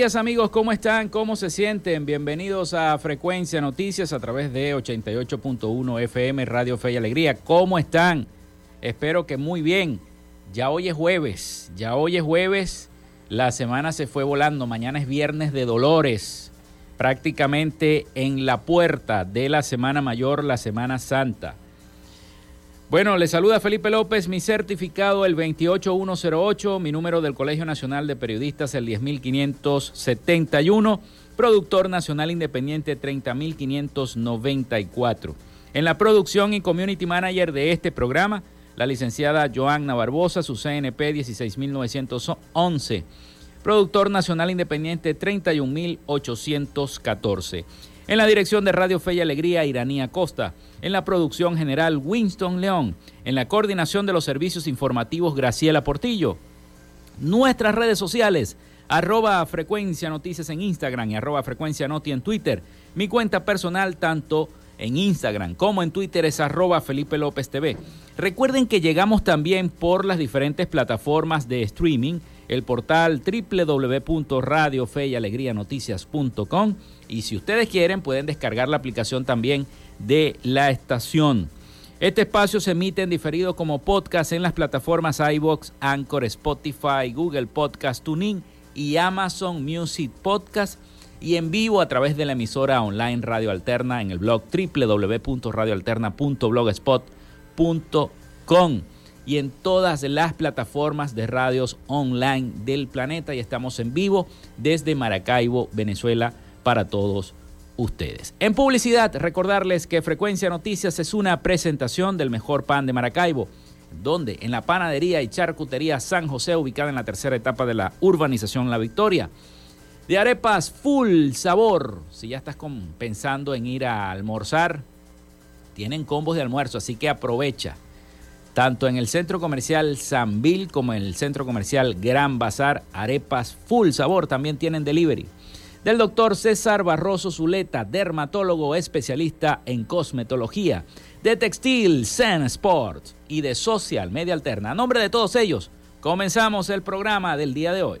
Días amigos, ¿cómo están? ¿Cómo se sienten? Bienvenidos a Frecuencia Noticias a través de 88.1 FM Radio Fe y Alegría. ¿Cómo están? Espero que muy bien. Ya hoy es jueves, ya hoy es jueves, la semana se fue volando, mañana es viernes de dolores, prácticamente en la puerta de la Semana Mayor, la Semana Santa. Bueno, le saluda Felipe López, mi certificado el 28108, mi número del Colegio Nacional de Periodistas el 10571, productor nacional independiente 30594. En la producción y community manager de este programa, la licenciada Joanna Barbosa, su CNP 16911, productor nacional independiente 31814. En la dirección de Radio Fe y Alegría, Iranía Costa. En la producción general, Winston León. En la coordinación de los servicios informativos, Graciela Portillo. Nuestras redes sociales, arroba frecuencia noticias en Instagram y arroba frecuencia noti en Twitter. Mi cuenta personal, tanto en Instagram como en Twitter, es arroba Felipe López TV. Recuerden que llegamos también por las diferentes plataformas de streaming el portal www.radiofeyalegrianoticias.com y si ustedes quieren pueden descargar la aplicación también de la estación. Este espacio se emite en diferido como podcast en las plataformas iBox, Anchor, Spotify, Google Podcast, TuneIn y Amazon Music Podcast. Y en vivo a través de la emisora online Radio Alterna en el blog www.radioalterna.blogspot.com y en todas las plataformas de radios online del planeta. Y estamos en vivo desde Maracaibo, Venezuela, para todos ustedes. En publicidad, recordarles que Frecuencia Noticias es una presentación del mejor pan de Maracaibo, donde en la panadería y charcutería San José, ubicada en la tercera etapa de la urbanización La Victoria. De arepas full sabor. Si ya estás pensando en ir a almorzar, tienen combos de almuerzo, así que aprovecha tanto en el centro comercial Sanville como en el centro comercial Gran Bazar, arepas full sabor también tienen delivery. Del doctor César Barroso Zuleta, dermatólogo especialista en cosmetología, de Textil Zen Sport y de Social Media Alterna. A nombre de todos ellos, comenzamos el programa del día de hoy.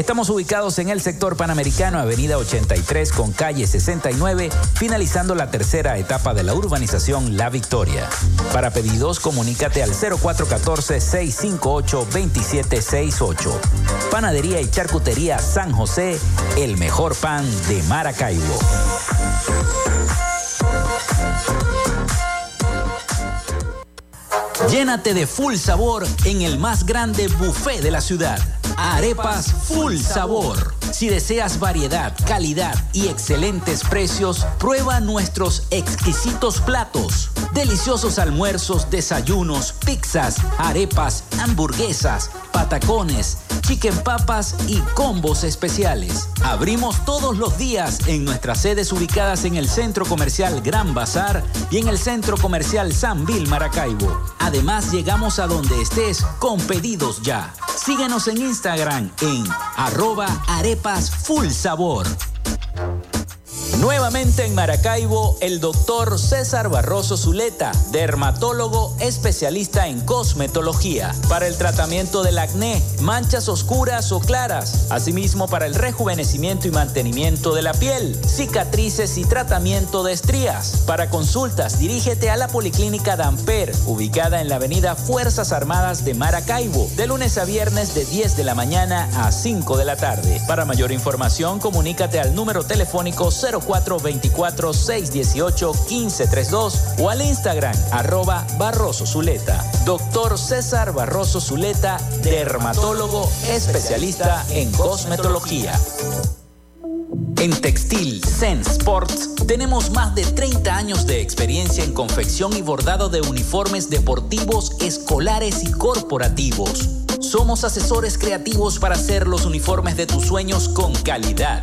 Estamos ubicados en el sector panamericano, avenida 83 con calle 69, finalizando la tercera etapa de la urbanización La Victoria. Para pedidos, comunícate al 0414-658-2768. Panadería y Charcutería San José, el mejor pan de Maracaibo. Llénate de full sabor en el más grande buffet de la ciudad. Arepas Full Sabor. Si deseas variedad, calidad y excelentes precios, prueba nuestros exquisitos platos Deliciosos almuerzos, desayunos, pizzas, arepas, hamburguesas, patacones, chicken papas y combos especiales. Abrimos todos los días en nuestras sedes ubicadas en el Centro Comercial Gran Bazar y en el Centro Comercial San Bill Maracaibo. Además, llegamos a donde estés con pedidos ya. Síguenos en Instagram en arroba arepas full sabor. Nuevamente en Maracaibo, el doctor César Barroso Zuleta, dermatólogo especialista en cosmetología, para el tratamiento del acné, manchas oscuras o claras, asimismo para el rejuvenecimiento y mantenimiento de la piel, cicatrices y tratamiento de estrías. Para consultas, dirígete a la Policlínica Damper, ubicada en la avenida Fuerzas Armadas de Maracaibo, de lunes a viernes de 10 de la mañana a 5 de la tarde. Para mayor información, comunícate al número telefónico 04 424 618 1532 o al Instagram arroba Barroso Zuleta. Doctor César Barroso Zuleta, dermatólogo especialista en cosmetología. En Textil Zen Sports tenemos más de 30 años de experiencia en confección y bordado de uniformes deportivos, escolares y corporativos. Somos asesores creativos para hacer los uniformes de tus sueños con calidad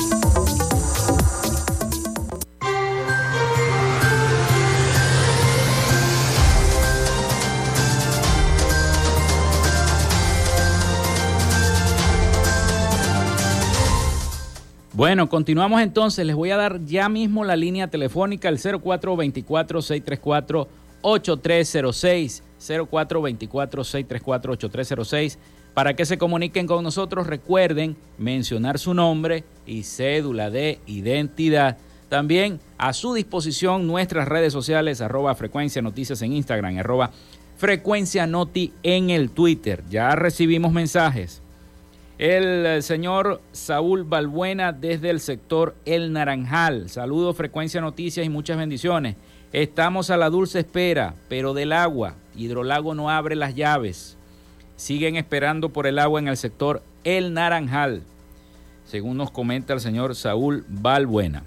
Bueno, continuamos entonces. Les voy a dar ya mismo la línea telefónica, el 0424-634-8306. 0424-634-8306. Para que se comuniquen con nosotros, recuerden mencionar su nombre y cédula de identidad. También a su disposición nuestras redes sociales, arroba frecuencia noticias en Instagram, arroba frecuencia noti en el Twitter. Ya recibimos mensajes el eh, señor Saúl Balbuena desde el sector El Naranjal. Saludos, frecuencia noticias y muchas bendiciones. Estamos a la dulce espera, pero del agua. Hidrolago no abre las llaves. Siguen esperando por el agua en el sector El Naranjal, según nos comenta el señor Saúl Balbuena.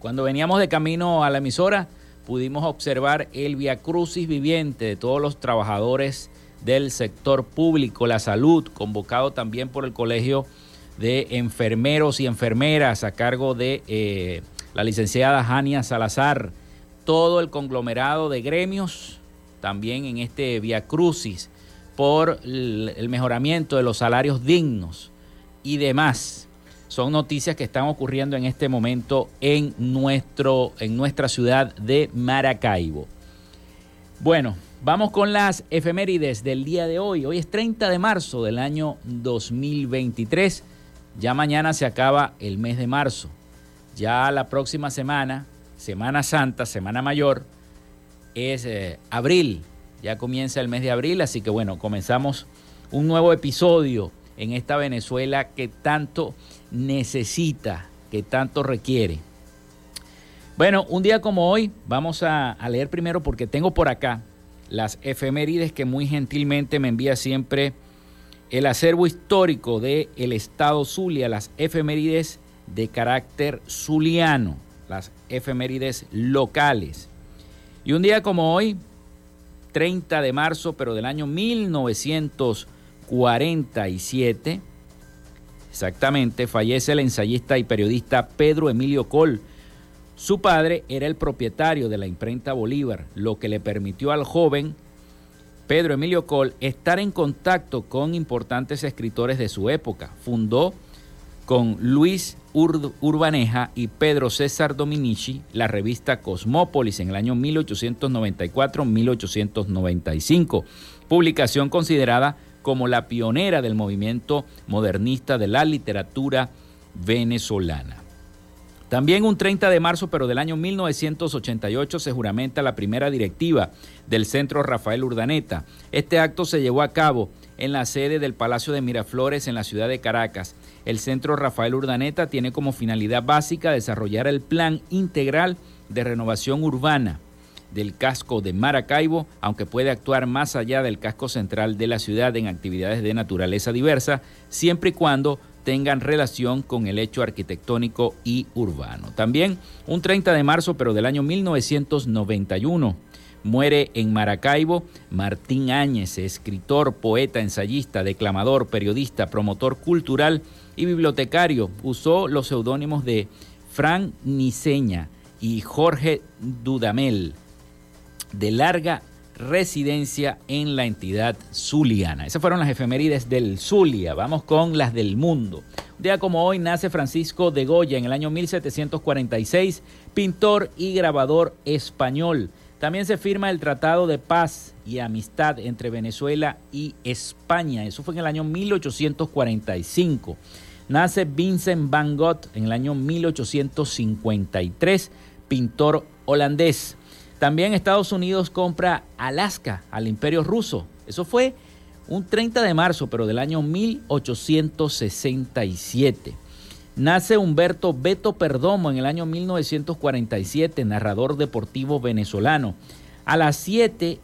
Cuando veníamos de camino a la emisora, pudimos observar el viacrucis viviente de todos los trabajadores del sector público, la salud, convocado también por el Colegio de Enfermeros y Enfermeras a cargo de eh, la licenciada Jania Salazar, todo el conglomerado de gremios, también en este Via Crucis, por el mejoramiento de los salarios dignos y demás. Son noticias que están ocurriendo en este momento en, nuestro, en nuestra ciudad de Maracaibo. Bueno, Vamos con las efemérides del día de hoy. Hoy es 30 de marzo del año 2023. Ya mañana se acaba el mes de marzo. Ya la próxima semana, Semana Santa, Semana Mayor, es eh, abril. Ya comienza el mes de abril, así que bueno, comenzamos un nuevo episodio en esta Venezuela que tanto necesita, que tanto requiere. Bueno, un día como hoy, vamos a, a leer primero porque tengo por acá las efemérides que muy gentilmente me envía siempre el acervo histórico del el estado Zulia, las efemérides de carácter zuliano, las efemérides locales. Y un día como hoy, 30 de marzo, pero del año 1900 1947, exactamente, fallece el ensayista y periodista Pedro Emilio Col. Su padre era el propietario de la imprenta Bolívar, lo que le permitió al joven Pedro Emilio Col estar en contacto con importantes escritores de su época. Fundó con Luis Urbaneja y Pedro César Dominici la revista Cosmópolis en el año 1894-1895, publicación considerada como la pionera del movimiento modernista de la literatura venezolana. También un 30 de marzo, pero del año 1988, se juramenta la primera directiva del Centro Rafael Urdaneta. Este acto se llevó a cabo en la sede del Palacio de Miraflores en la ciudad de Caracas. El Centro Rafael Urdaneta tiene como finalidad básica desarrollar el plan integral de renovación urbana del casco de Maracaibo, aunque puede actuar más allá del casco central de la ciudad en actividades de naturaleza diversa, siempre y cuando tengan relación con el hecho arquitectónico y urbano. También un 30 de marzo, pero del año 1991, muere en Maracaibo Martín Áñez, escritor, poeta, ensayista, declamador, periodista, promotor cultural y bibliotecario. Usó los seudónimos de Fran Niceña y Jorge Dudamel, de larga residencia en la entidad zuliana. Esas fueron las efemérides del Zulia. Vamos con las del mundo. Un día como hoy nace Francisco de Goya en el año 1746, pintor y grabador español. También se firma el Tratado de Paz y Amistad entre Venezuela y España. Eso fue en el año 1845. Nace Vincent van Gogh en el año 1853, pintor holandés. También Estados Unidos compra Alaska al imperio ruso. Eso fue un 30 de marzo, pero del año 1867. Nace Humberto Beto Perdomo en el año 1947, narrador deportivo venezolano. A las 7,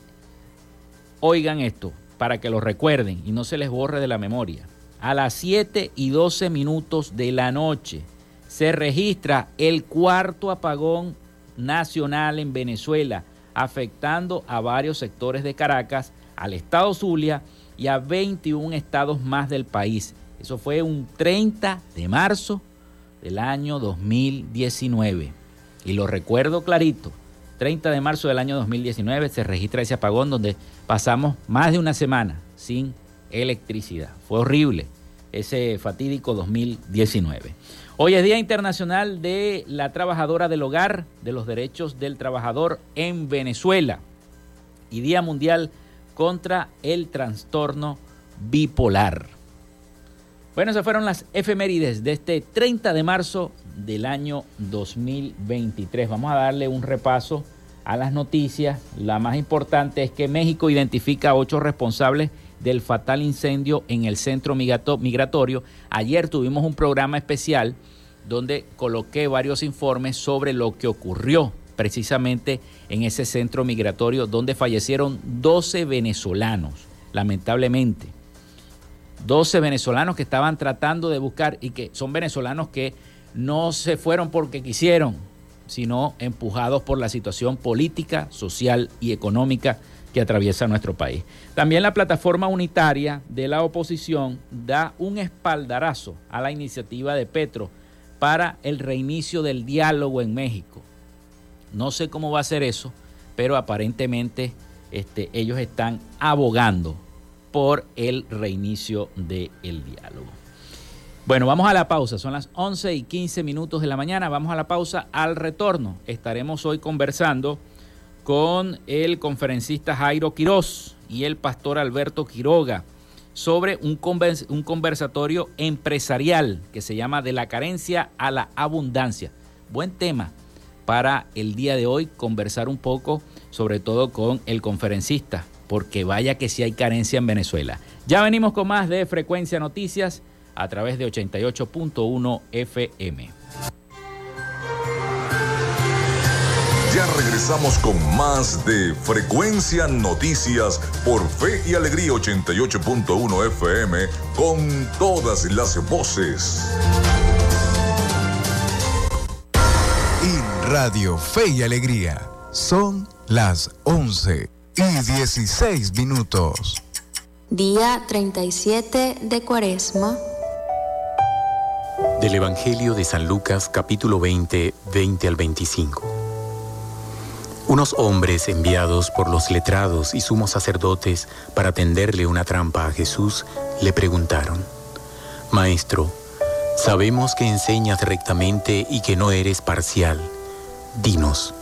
oigan esto, para que lo recuerden y no se les borre de la memoria. A las 7 y 12 minutos de la noche se registra el cuarto apagón nacional en Venezuela, afectando a varios sectores de Caracas, al estado Zulia y a 21 estados más del país. Eso fue un 30 de marzo del año 2019. Y lo recuerdo clarito. 30 de marzo del año 2019 se registra ese apagón donde pasamos más de una semana sin electricidad. Fue horrible ese fatídico 2019. Hoy es Día Internacional de la Trabajadora del Hogar, de los Derechos del Trabajador en Venezuela y Día Mundial contra el Trastorno Bipolar. Bueno, esas fueron las efemérides de este 30 de marzo del año 2023. Vamos a darle un repaso a las noticias. La más importante es que México identifica a ocho responsables del fatal incendio en el centro migratorio. Ayer tuvimos un programa especial donde coloqué varios informes sobre lo que ocurrió precisamente en ese centro migratorio donde fallecieron 12 venezolanos, lamentablemente. 12 venezolanos que estaban tratando de buscar y que son venezolanos que no se fueron porque quisieron, sino empujados por la situación política, social y económica que atraviesa nuestro país. También la plataforma unitaria de la oposición da un espaldarazo a la iniciativa de Petro para el reinicio del diálogo en México. No sé cómo va a ser eso, pero aparentemente este, ellos están abogando por el reinicio del diálogo. Bueno, vamos a la pausa. Son las 11 y 15 minutos de la mañana. Vamos a la pausa. Al retorno estaremos hoy conversando con el conferencista Jairo Quirós y el pastor Alberto Quiroga sobre un, conversatorio empresarial que se llama De la carencia a la abundancia. Buen tema para el día de hoy conversar un poco, sobre todo con el conferencista, porque vaya que si hay carencia en Venezuela. Ya venimos con más de Frecuencia Noticias a través de 88.1 FM. Ya regresamos con más de Frecuencia Noticias por Fe y Alegría 88.1 FM con todas las voces. Y Radio Fe y Alegría son las 11 y 16 minutos. Día 37 de Cuaresma. Del Evangelio de San Lucas capítulo 20, 20 al 25. Unos hombres enviados por los letrados y sumos sacerdotes para tenderle una trampa a Jesús le preguntaron, Maestro, sabemos que enseñas rectamente y que no eres parcial. Dinos,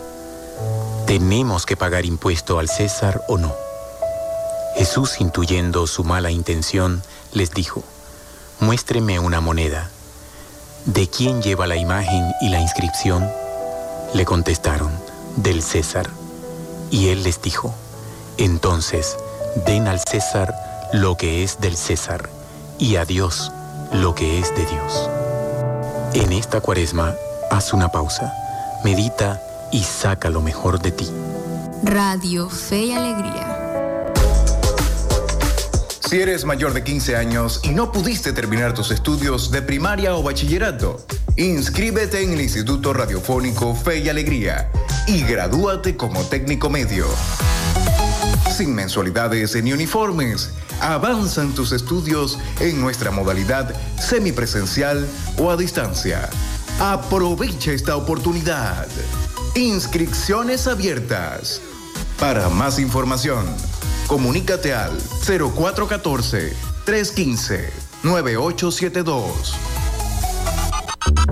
¿tenemos que pagar impuesto al César o no? Jesús, intuyendo su mala intención, les dijo, muéstreme una moneda. ¿De quién lleva la imagen y la inscripción? Le contestaron, del César. Y él les dijo, entonces, den al César lo que es del César y a Dios lo que es de Dios. En esta cuaresma, haz una pausa, medita y saca lo mejor de ti. Radio Fe y Alegría si eres mayor de 15 años y no pudiste terminar tus estudios de primaria o bachillerato, inscríbete en el Instituto Radiofónico Fe y Alegría y gradúate como técnico medio. Sin mensualidades ni uniformes, avanzan tus estudios en nuestra modalidad semipresencial o a distancia. Aprovecha esta oportunidad. Inscripciones abiertas. Para más información, Comunícate al 0414-315-9872.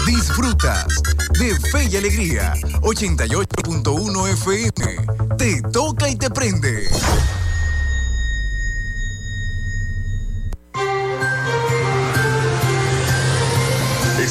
Disfrutas de Fe y Alegría 88.1 FM. Te toca y te prende.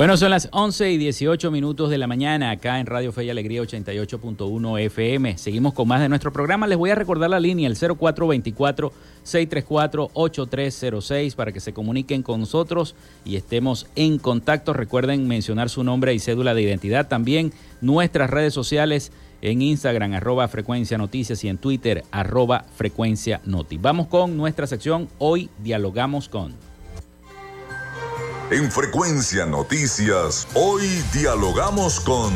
Bueno, son las 11 y 18 minutos de la mañana acá en Radio Fe y Alegría 88.1 FM. Seguimos con más de nuestro programa. Les voy a recordar la línea, el 0424-634-8306 para que se comuniquen con nosotros y estemos en contacto. Recuerden mencionar su nombre y cédula de identidad. También nuestras redes sociales en Instagram, arroba frecuencia noticias y en Twitter, arroba frecuencia noti. Vamos con nuestra sección. Hoy dialogamos con... En Frecuencia Noticias, hoy dialogamos con...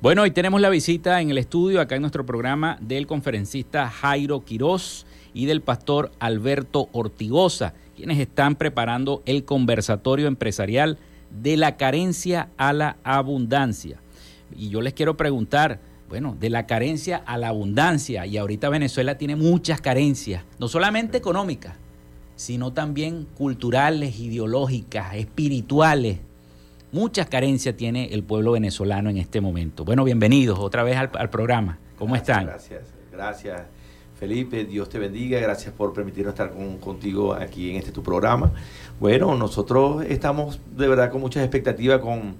Bueno, hoy tenemos la visita en el estudio, acá en nuestro programa, del conferencista Jairo Quirós y del pastor Alberto Ortigosa, quienes están preparando el conversatorio empresarial de la carencia a la abundancia. Y yo les quiero preguntar, bueno, de la carencia a la abundancia, y ahorita Venezuela tiene muchas carencias, no solamente económicas, sino también culturales, ideológicas, espirituales. Muchas carencias tiene el pueblo venezolano en este momento. Bueno, bienvenidos otra vez al, programa. ¿Cómo están? Gracias, gracias. Felipe, Dios te bendiga, gracias por permitirnos estar contigo aquí en este tu programa. Bueno, nosotros estamos de verdad con muchas expectativas con,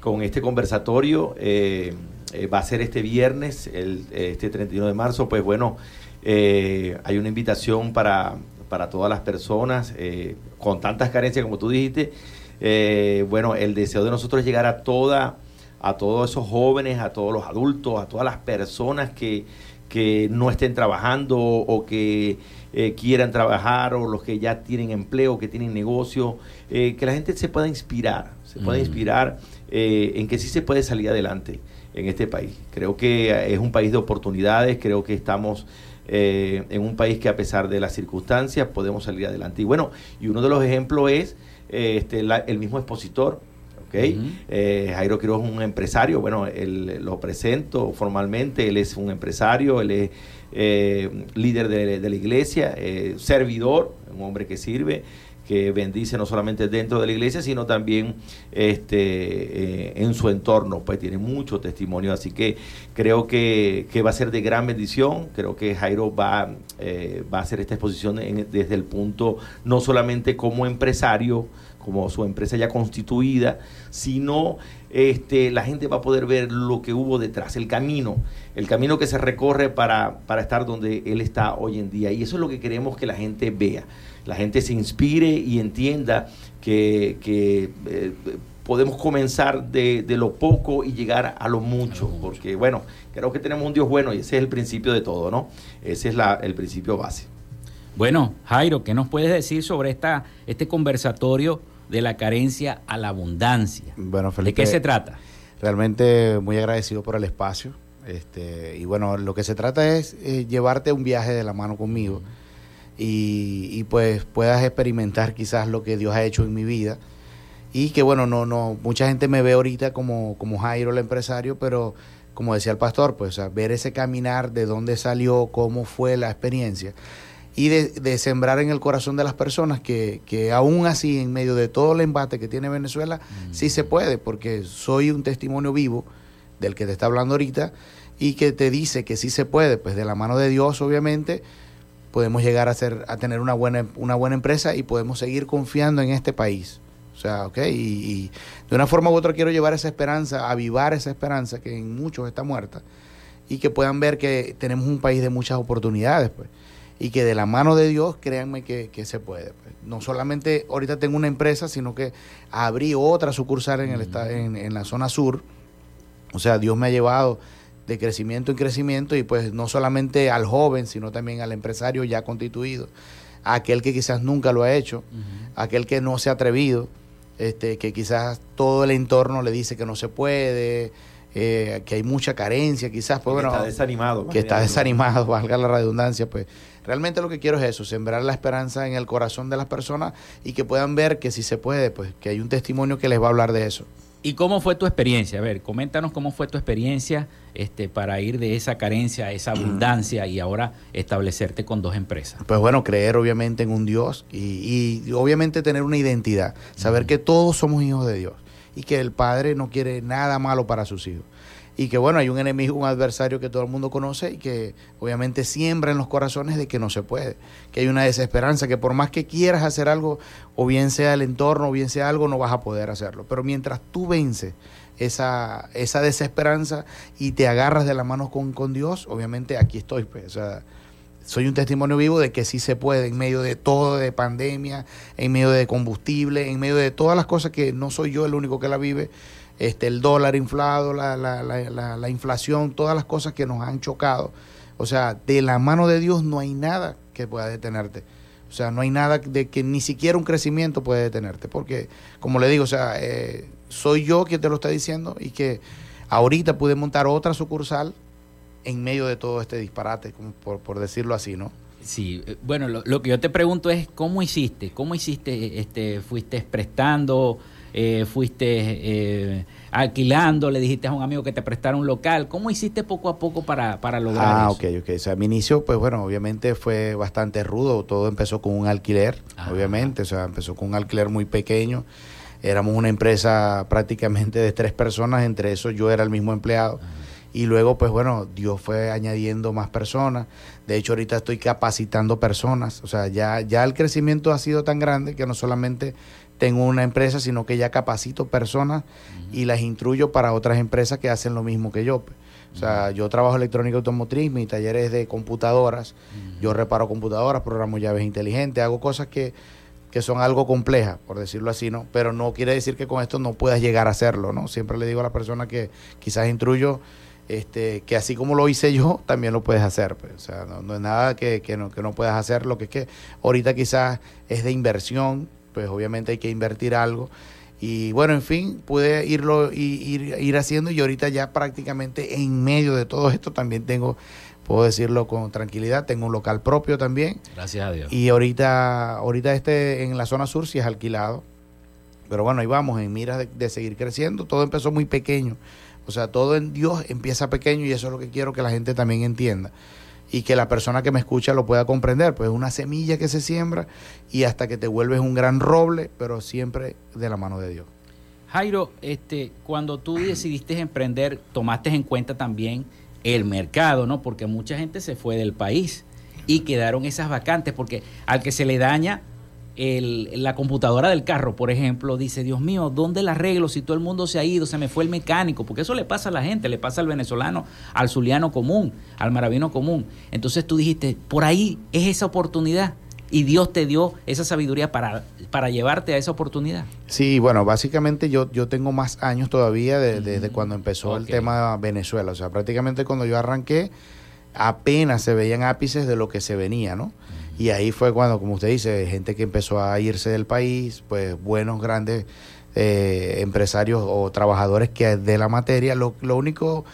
con este conversatorio. Eh, eh, va a ser este viernes, el, este 31 de marzo. Pues bueno, eh, hay una invitación para para todas las personas eh, con tantas carencias como tú dijiste. Eh, bueno, el deseo de nosotros es llegar a toda, a todos esos jóvenes, a todos los adultos, a todas las personas que, que no estén trabajando o que eh, quieran trabajar o los que ya tienen empleo, que tienen negocio, que la gente se pueda inspirar, se pueda mm. inspirar en que sí se puede salir adelante en este país. Creo que es un país de oportunidades, creo que estamos eh, en un país que a pesar de las circunstancias podemos salir adelante. Y bueno, y uno de los ejemplos es eh, este, el mismo expositor. ¿okay? Eh, Jairo Quiroz es un empresario, bueno, él, lo presento formalmente, él es un empresario, él es líder de, de, la iglesia, servidor, un hombre que sirve, que bendice no solamente dentro de la iglesia, sino también este, eh, en su entorno, pues tiene mucho testimonio, así que creo que, va a ser de gran bendición, creo que Jairo va, eh, va a hacer esta exposición desde el punto no solamente como empresario, como su empresa ya constituida, sino este, la gente va a poder ver lo que hubo detrás, el camino, el camino que se recorre para, para estar donde él está hoy en día. Y eso es lo que queremos que la gente vea la gente se inspire y entienda que, que eh, podemos comenzar de, de, lo poco y llegar a lo mucho, porque bueno, creo que tenemos un Dios bueno y ese es el principio de todo, ¿no? Ese es la, el principio base. Bueno, Jairo, ¿qué nos puedes decir sobre esta, este conversatorio de la carencia a la abundancia? Bueno, Felipe, ¿De qué se trata? Realmente muy agradecido por el espacio. Este, y bueno, lo que se trata es eh, llevarte un viaje de la mano conmigo y, y, pues puedas experimentar quizás lo que Dios ha hecho en mi vida y que bueno, no, no, mucha gente me ve ahorita como, como Jairo el empresario, pero como decía el pastor, pues ver ese caminar, de dónde salió, cómo fue la experiencia y de, de, sembrar en el corazón de las personas que, que, aún así, en medio de todo el embate que tiene Venezuela, mm. sí se puede, porque soy un testimonio vivo del que te está hablando ahorita y que te dice que sí se puede, pues de la mano de Dios, obviamente, podemos llegar a, ser, a tener una buena, una buena empresa y podemos seguir confiando en este país. O sea, ok, y, y, de una forma u otra quiero llevar esa esperanza, avivar esa esperanza que en muchos está muerta y que puedan ver que tenemos un país de muchas oportunidades, pues. Y que de la mano de Dios, créanme que, que se puede. Pues. No solamente ahorita tengo una empresa, sino que abrí otra sucursal en, el, en, en la zona sur. O sea, Dios me ha llevado de crecimiento en crecimiento y pues no solamente al joven, sino también al empresario ya constituido, a aquel que quizás nunca lo ha hecho, uh -huh. aquel que no se ha atrevido, este, que quizás todo el entorno le dice que no se puede, eh, que hay mucha carencia, quizás, pues que bueno, está desanimado, que está desanimado, valga la redundancia, pues realmente lo que quiero es eso, sembrar la esperanza en el corazón de las personas y que puedan ver que si se puede, pues que hay un testimonio que les va a hablar de eso. ¿Y cómo fue tu experiencia? A ver, coméntanos cómo fue tu experiencia este, para ir de esa carencia a esa abundancia y ahora establecerte con dos empresas. Pues bueno, creer obviamente en un Dios y, y obviamente tener una identidad, saber uh -huh. que todos somos hijos de Dios y que el Padre no quiere nada malo para sus hijos. Y que bueno, hay un enemigo, un adversario que todo el mundo conoce y que obviamente siembra en los corazones de que no se puede, que hay una desesperanza, que por más que quieras hacer algo, o bien sea el entorno, o bien sea algo, no vas a poder hacerlo. Pero mientras tú vences esa, esa desesperanza y te agarras de la mano con, con Dios, obviamente aquí estoy. Pues, o sea, soy un testimonio vivo de que sí se puede en medio de todo, de pandemia, en medio de combustible, en medio de todas las cosas que no soy yo el único que la vive, este, el dólar inflado, la, la, la, la, inflación, todas las cosas que nos han chocado. O sea, de la mano de Dios no hay nada que pueda detenerte. O sea, no hay nada de que ni siquiera un crecimiento puede detenerte. Porque, como le digo, o sea, eh, soy yo quien te lo está diciendo y que ahorita pude montar otra sucursal en medio de todo este disparate, como por, por decirlo así, ¿no? Sí, bueno, lo, lo, que yo te pregunto es cómo hiciste, cómo hiciste, este, fuiste prestando, eh, fuiste eh, alquilando, le dijiste a un amigo que te prestara un local, ¿cómo hiciste poco a poco para, para lograr ah, eso? Ah, ok, ok, o sea, mi inicio, pues bueno, obviamente fue bastante rudo, todo empezó con un alquiler, ah. obviamente, o sea, empezó con un alquiler muy pequeño, éramos una empresa prácticamente de tres personas, entre esos yo era el mismo empleado. Y luego pues bueno Dios fue añadiendo más personas. De hecho ahorita estoy capacitando personas. O sea ya ya el crecimiento ha sido tan grande que no solamente tengo una empresa sino que ya capacito personas y las instruyo para otras empresas que hacen lo mismo que yo pues. o sea, yo trabajo electrónica automotriz, mi taller es de computadoras, yo reparo computadoras, programo llaves inteligentes, hago cosas que, que son algo complejas, por decirlo así, ¿no? Pero no quiere decir que con esto no puedas llegar a hacerlo, ¿no? Siempre le digo a la persona que quizás instruyo, este, que así como lo hice yo, también lo puedes hacer. Pues. O sea, no, no es nada que, que, no, que no puedas hacer. Lo que es que ahorita quizás es de inversión, pues obviamente hay que invertir algo. Y bueno, en fin, pude irlo ir, ir haciendo y ahorita ya prácticamente en medio de todo esto también tengo, puedo decirlo con tranquilidad, tengo un local propio también. Gracias a Dios. Y ahorita, ahorita este en la zona sur sí es alquilado. Pero bueno, ahí vamos, en miras de, de seguir creciendo. Todo empezó muy pequeño o sea, todo en Dios empieza pequeño y eso es lo que quiero que la gente también entienda. Y que la persona que me escucha lo pueda comprender. Pues es una semilla que se siembra y hasta que te vuelves un gran roble, pero siempre de la mano de Dios. Jairo, este, cuando tú decidiste emprender, tomaste en cuenta también el mercado, ¿no? Porque mucha gente se fue del país y quedaron esas vacantes, porque al que se le daña la computadora del carro, por ejemplo, dice, Dios mío, ¿dónde la arreglo si todo el mundo se ha ido, se me fue el mecánico? Porque eso le pasa a la gente, le pasa al venezolano, al zuliano común, al maravino común. Entonces tú dijiste, por ahí es esa oportunidad. y Dios te dio esa sabiduría para, para llevarte a esa oportunidad. Sí, bueno, básicamente yo, yo tengo más años todavía desde cuando empezó el tema Venezuela. O sea, prácticamente cuando yo arranqué, apenas se veían ápices de lo que se venía, ¿no? Y ahí fue cuando, como usted dice, gente que empezó a irse del país, pues buenos, grandes eh, empresarios o trabajadores que de la materia. Lo, lo único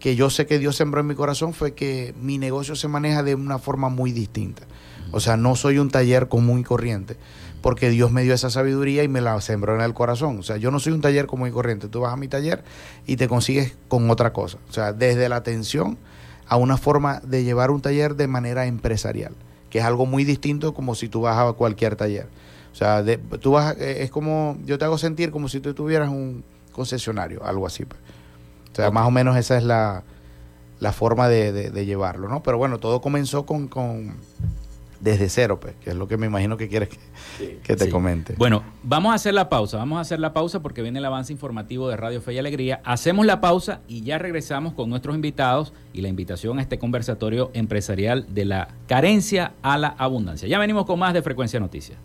que yo sé que Dios sembró en mi corazón fue que mi negocio se maneja de una forma muy distinta. O sea, no soy un taller común y corriente, porque Dios me dio esa sabiduría y me la sembró en el corazón. O sea, yo no soy un taller común y corriente. Tú vas a mi taller y te consigues con otra cosa. O sea, desde la atención a una forma de llevar un taller de manera empresarial, que es algo muy distinto como si tú vas a cualquier taller. O sea, tú vas, eh, es como, yo te hago sentir como si tú tuvieras un concesionario, algo así. Pues. O sea, más o menos esa es la, forma de, llevarlo, ¿no? Pero bueno, todo comenzó con, con desde cero, pues, que es lo que me imagino que quieres que, te comente. Bueno, vamos a hacer la pausa, vamos a hacer la pausa porque viene el avance informativo de Radio Fe y Alegría. Hacemos la pausa y ya regresamos con nuestros invitados y la invitación a este conversatorio empresarial de la carencia a la abundancia. Ya venimos con más de Frecuencia Noticias.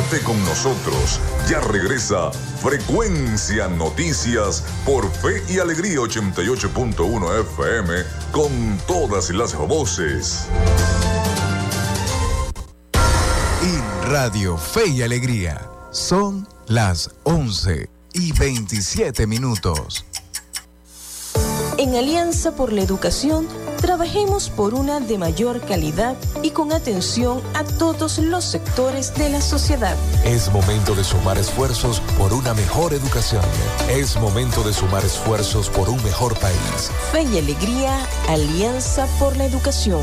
Quédate con nosotros. Ya regresa Frecuencia Noticias por Fe y Alegría 88.1 FM con todas las voces. Y Radio Fe y Alegría son las 11 y 27 minutos. En Alianza por la Educación, trabajemos por una de mayor calidad y con atención a todos los sectores de la sociedad. Es momento de sumar esfuerzos por una mejor educación. Es momento de sumar esfuerzos por un mejor país. Fe y Alegría, Alianza por la Educación.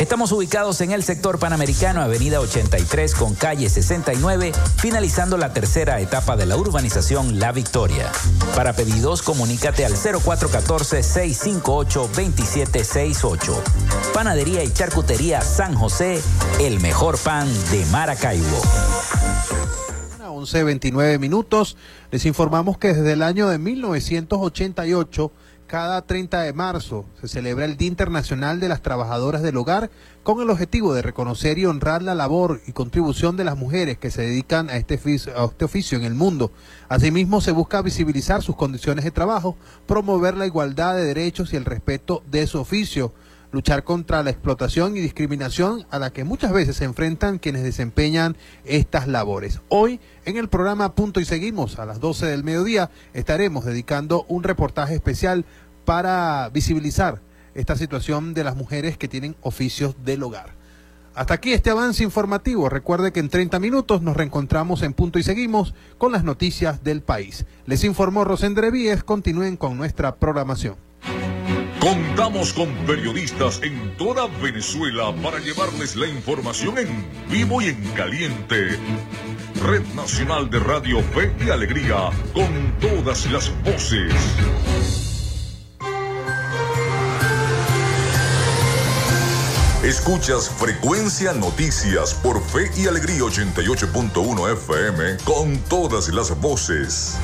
Estamos ubicados en el sector panamericano, Avenida 83 con calle 69, finalizando la tercera etapa de la urbanización La Victoria. Para pedidos, comunícate al 0414-658-2768. Panadería y Charcutería San José, el mejor pan de Maracaibo. 11.29 minutos. Les informamos que desde el año de 1988 cada 30 de marzo se celebra el Día Internacional de las Trabajadoras del Hogar con el objetivo de reconocer y honrar la labor y contribución de las mujeres que se dedican a este, este oficio en el mundo. Asimismo, se busca visibilizar sus condiciones de trabajo, promover la igualdad de derechos y el respeto de su oficio luchar contra la explotación y discriminación a la que muchas veces se enfrentan quienes desempeñan estas labores. Hoy, en el programa Punto y Seguimos, a las 12 del mediodía, estaremos dedicando un reportaje especial para visibilizar esta situación de las mujeres que tienen oficios del hogar. Hasta aquí este avance informativo. Recuerde que en 30 minutos nos reencontramos en Punto y Seguimos con las noticias del país. Les informó Rosendre Víez. Continúen con nuestra programación. Contamos con periodistas en toda Venezuela para llevarles la información en vivo y en caliente. Red Nacional de Radio Fe y Alegría, con todas las voces. Escuchas Frecuencia Noticias por Fe y Alegría 88.1 FM con todas las voces.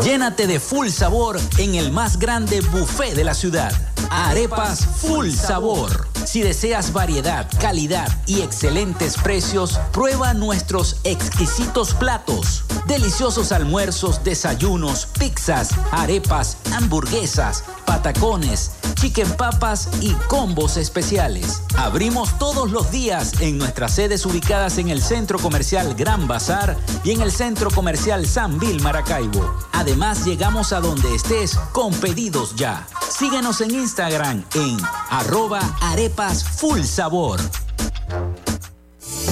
Llénate de full sabor en el más grande buffet de la ciudad. Arepas Full Sabor. Si deseas variedad, calidad y excelentes precios, prueba nuestros exquisitos platos. Deliciosos almuerzos, desayunos, pizzas, arepas, hamburguesas, patacones chicken papas y combos especiales. Abrimos todos los días en nuestras sedes ubicadas en el Centro Comercial Gran Bazar y en el Centro Comercial San Bill Maracaibo. Además, llegamos a donde estés con pedidos ya. Síguenos en Instagram en arroba arepas full sabor.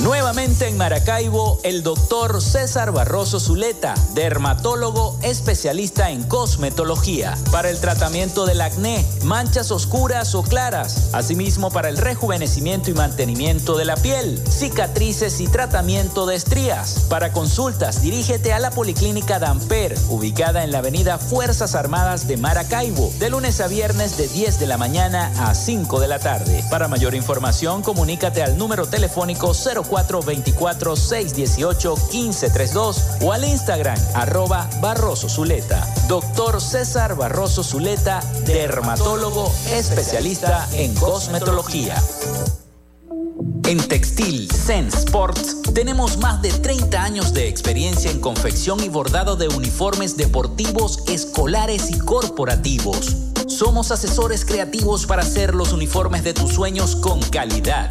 Nuevamente en Maracaibo, el doctor César Barroso Zuleta, dermatólogo especialista en cosmetología, para el tratamiento del acné, manchas oscuras o claras, asimismo para el rejuvenecimiento y mantenimiento de la piel, cicatrices y tratamiento de estrías. Para consultas, dirígete a la Policlínica Damper, ubicada en la avenida Fuerzas Armadas de Maracaibo, de lunes a viernes de 10 de la mañana a 5 de la tarde. Para mayor información, comunícate al número telefónico 0 424 618 1532 o al Instagram arroba Barroso Zuleta. Doctor César Barroso Zuleta, dermatólogo especialista en cosmetología. En Textil Sense Sports tenemos más de 30 años de experiencia en confección y bordado de uniformes deportivos, escolares y corporativos. Somos asesores creativos para hacer los uniformes de tus sueños con calidad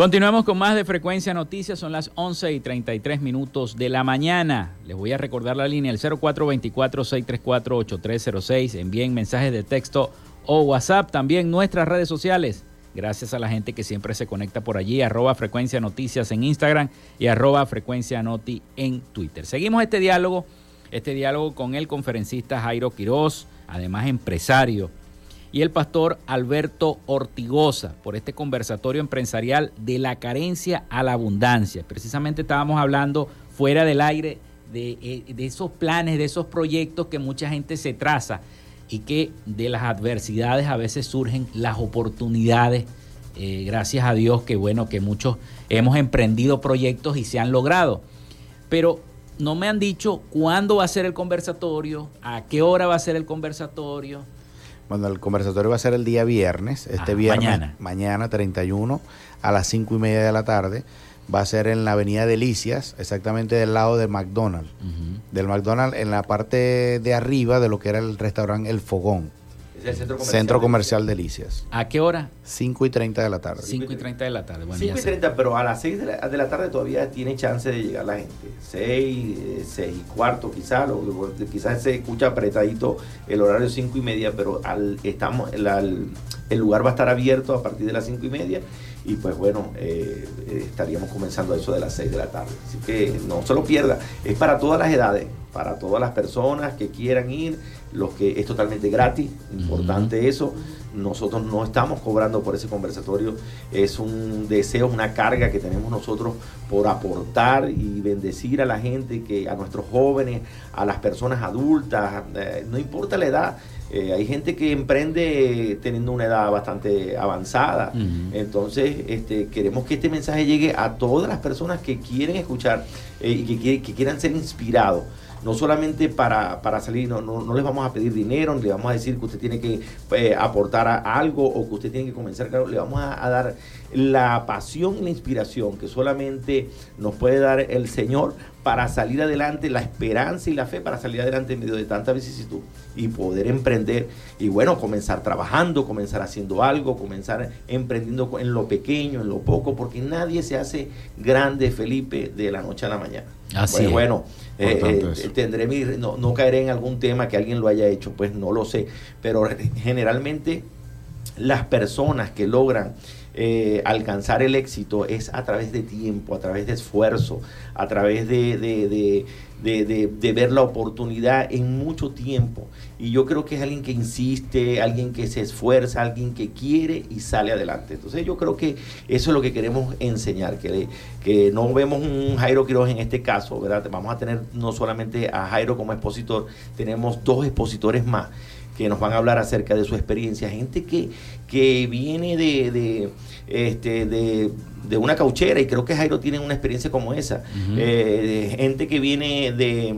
Continuamos con más de Frecuencia Noticias, son las 11 y 33 minutos de la mañana. Les voy a recordar la línea, el 0424-634-8306. Envíen mensajes de texto o WhatsApp, también nuestras redes sociales. Gracias a la gente que siempre se conecta por allí, arroba Frecuencia Noticias en Instagram y arroba Frecuencia Noti en Twitter. Seguimos este diálogo, este diálogo con el conferencista Jairo Quiroz, además empresario y el pastor Alberto Ortigosa por este conversatorio empresarial de la carencia a la abundancia. Precisamente estábamos hablando fuera del aire de, eh, esos planes, de esos proyectos que mucha gente se traza y que de las adversidades a veces surgen las oportunidades. Eh, gracias a Dios que bueno, que muchos hemos emprendido proyectos y se han logrado. Pero no me han dicho cuándo va a ser el conversatorio, a qué hora va a ser el conversatorio, bueno, el conversatorio va a ser el día viernes, este viernes, mañana. mañana 31 a las 5 y media de la tarde. Va a ser en la avenida Delicias, exactamente del lado del McDonald's. Del McDonald's en la parte de arriba de lo que era el restaurante El Fogón centro comercial. Delicias. ¿A qué hora? 5 y 30 de la tarde. 5 y 30 de la tarde. Bueno, 5 y 30, pero a las 6 de la, tarde todavía tiene chance de llegar la gente. 6, 6 eh, y cuarto quizás, quizás se escucha apretadito el horario 5 y media, pero al, estamos, el lugar va a estar abierto a partir de las 5 y media y pues bueno, eh, eh, estaríamos comenzando eso de las 6 de la tarde. Así que no se lo pierda, es para todas las edades, para todas las personas que quieran ir los que es totalmente gratis, importante eso. Nosotros no estamos cobrando por ese conversatorio, es un deseo, una carga que tenemos nosotros por aportar y bendecir a la gente, que a nuestros jóvenes, a las personas adultas, eh, no importa la edad. Eh, hay gente que emprende teniendo una edad bastante avanzada. Entonces, este, queremos que este mensaje llegue a todas las personas que quieren escuchar eh, y que, que, quieran ser inspirados no solamente para, salir, no, no, les vamos a pedir dinero, ni le vamos a decir que usted tiene que eh, aportar algo o que usted tiene que comenzar, claro, le vamos a, dar la pasión y la inspiración que solamente nos puede dar el Señor para salir adelante, la esperanza y la fe para salir adelante en medio de tanta vicisitud y poder emprender y bueno, comenzar trabajando, comenzar haciendo algo, comenzar emprendiendo en lo pequeño, en lo poco, porque nadie se hace grande, Felipe, de la noche a la mañana. Así bueno, eh, eh, tendré mi, no, no caeré en algún tema que alguien lo haya hecho, pues no lo sé, pero generalmente las personas que logran eh, alcanzar el éxito es a través de tiempo, a través de esfuerzo, a través de, de, de de, ver la oportunidad en mucho tiempo. Y yo creo que es alguien que insiste, alguien que se esfuerza, alguien que quiere y sale adelante. Entonces yo creo que eso es lo que queremos enseñar, que, que no vemos un Jairo Quiroz en este caso, ¿verdad? Vamos a tener no solamente a Jairo como expositor, tenemos dos expositores más que nos van a hablar acerca de su experiencia, gente que, que viene de, de este, de, de, una cauchera, y creo que Jairo tiene una experiencia como esa, uh -huh. eh, de gente que viene de,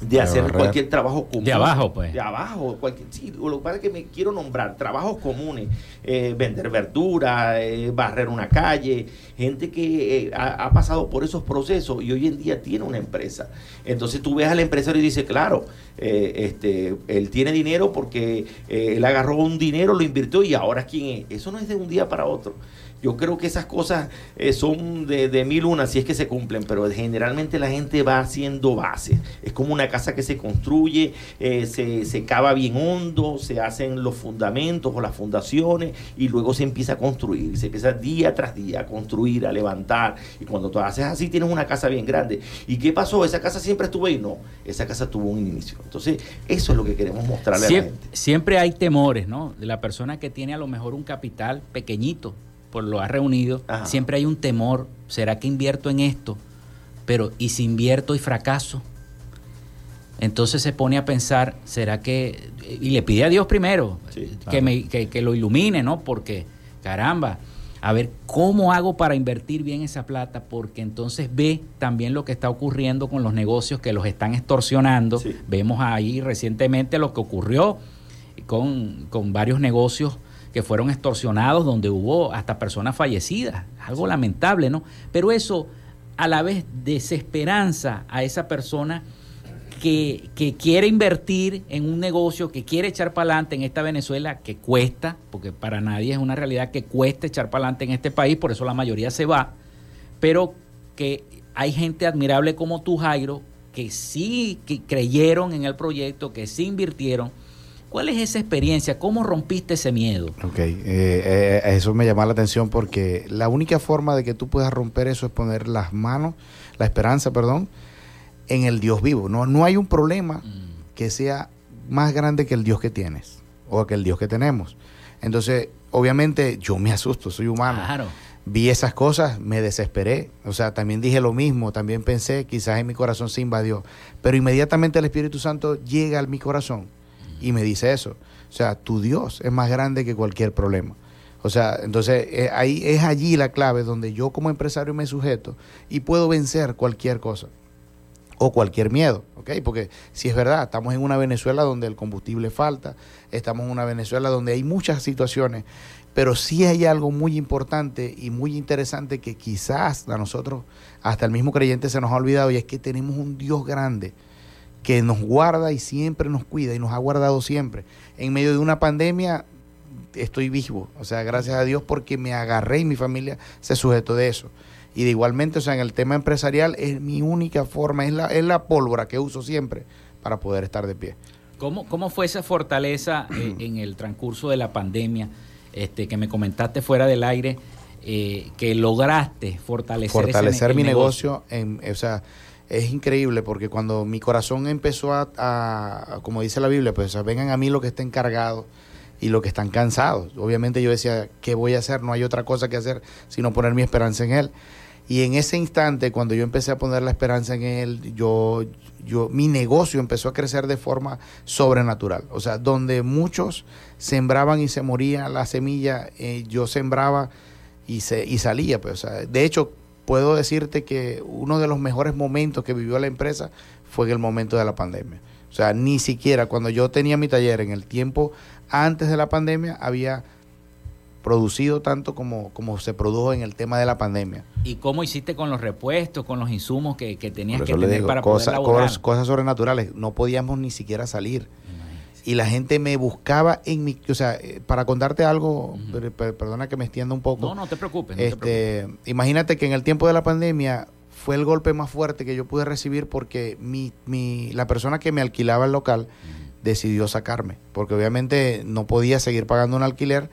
de hacer cualquier trabajo común. De abajo, pues. De abajo. Cualquier, sí, lo que pasa es que me quiero nombrar trabajos comunes, eh, vender verdura, eh, barrer una calle, gente que eh, ha, ha, pasado por esos procesos y hoy en día tiene una empresa. Entonces tú ves al empresario y dices, claro, este, él tiene dinero porque él agarró un dinero, lo invirtió y ahora quién es. Eso no es de un día para otro. Yo creo que esas cosas eh, son de, de, mil unas si es que se cumplen, pero generalmente la gente va haciendo bases. Es como una casa que se construye, eh, se, se, cava bien hondo, se hacen los fundamentos o las fundaciones y luego se empieza a construir. Se empieza día tras día a construir, a levantar. Y cuando tú haces así, tienes una casa bien grande. ¿Y qué pasó? ¿Esa casa siempre estuvo ahí? No, esa casa tuvo un inicio. Entonces, eso es lo que queremos mostrarle a la gente. Siempre hay temores, ¿no? De la persona que tiene a lo mejor un capital pequeñito por lo ha reunido, Ajá. siempre hay un temor, ¿será que invierto en esto? Pero ¿y si invierto y fracaso? Entonces se pone a pensar, ¿será que...? Y le pide a Dios primero sí, claro. que, me, que, que, lo ilumine, ¿no? Porque, caramba, a ver, ¿cómo hago para invertir bien esa plata? Porque entonces ve también lo que está ocurriendo con los negocios que los están extorsionando. Sí. Vemos ahí recientemente lo que ocurrió con, con varios negocios que fueron extorsionados, donde hubo hasta personas fallecidas, algo lamentable, ¿no? Pero eso a la vez desesperanza a esa persona que, que, quiere invertir en un negocio, que quiere echar para adelante en esta Venezuela, que cuesta, porque para nadie es una realidad que cuesta echar para adelante en este país, por eso la mayoría se va, pero que hay gente admirable como tú, Jairo, que sí que creyeron en el proyecto, que sí invirtieron, ¿Cuál es esa experiencia? ¿Cómo rompiste ese miedo? Ok, eh, eh, eso me llama la atención porque la única forma de que tú puedas romper eso es poner las manos, la esperanza, perdón, en el Dios vivo. No, no hay un problema mm. que sea más grande que el Dios que tienes o que el Dios que tenemos. Entonces, obviamente yo me asusto, soy humano. Claro. Vi esas cosas, me desesperé. O sea, también dije lo mismo, también pensé, quizás en mi corazón se invadió. Pero inmediatamente el Espíritu Santo llega a mi corazón y me dice eso. O sea, tu Dios es más grande que cualquier problema. O sea, entonces eh, ahí es allí la clave donde yo como empresario me sujeto y puedo vencer cualquier cosa o cualquier miedo, ¿ok? Porque si es verdad, estamos en una Venezuela donde el combustible falta, estamos en una Venezuela donde hay muchas situaciones, pero sí hay algo muy importante y muy interesante que quizás a nosotros, hasta el mismo creyente se nos ha olvidado y es que tenemos un Dios grande que nos guarda y siempre nos cuida y nos ha guardado siempre. En medio de una pandemia estoy vivo, o sea, gracias a Dios porque me agarré y mi familia se sujetó de eso. Y de igualmente, o sea, en el tema empresarial es mi única forma, es la, es la pólvora que uso siempre para poder estar de pie. ¿Cómo, cómo fue esa fortaleza eh, en el transcurso de la pandemia este, que me comentaste fuera del aire, eh, que lograste fortalecer, fortalecer ese, mi negocio? negocio en, o sea, es increíble porque cuando mi corazón empezó a, a, como dice la Biblia, pues vengan a mí los que estén cargados y los que están cansados. Obviamente yo decía, ¿qué voy a hacer? No hay otra cosa que hacer sino poner mi esperanza en Él. Y en ese instante, cuando yo empecé a poner la esperanza en Él, yo, yo, mi negocio empezó a crecer de forma sobrenatural. O sea, donde muchos sembraban y se moría la semilla, eh, yo sembraba y, se, y salía. Pues, o sea, de hecho, puedo decirte que uno de los mejores momentos que vivió la empresa fue en el momento de la pandemia. O sea, ni siquiera cuando yo tenía mi taller en el tiempo antes de la pandemia había producido tanto como, como se produjo en el tema de la pandemia. ¿Y cómo hiciste con los repuestos, con los insumos que, que tenías que tener digo, para poder laborar? Cosas, cosas sobrenaturales. No podíamos ni siquiera salir y la gente me buscaba en mi, o sea, para contarte algo, uh -huh. per, perdona que me extienda un poco. No, no te preocupes. No este, te preocupes. Imagínate que en el tiempo de la pandemia fue el golpe más fuerte que yo pude recibir porque mi, mi, la persona que me alquilaba el local uh -huh. decidió sacarme, porque obviamente no podía seguir pagando un alquiler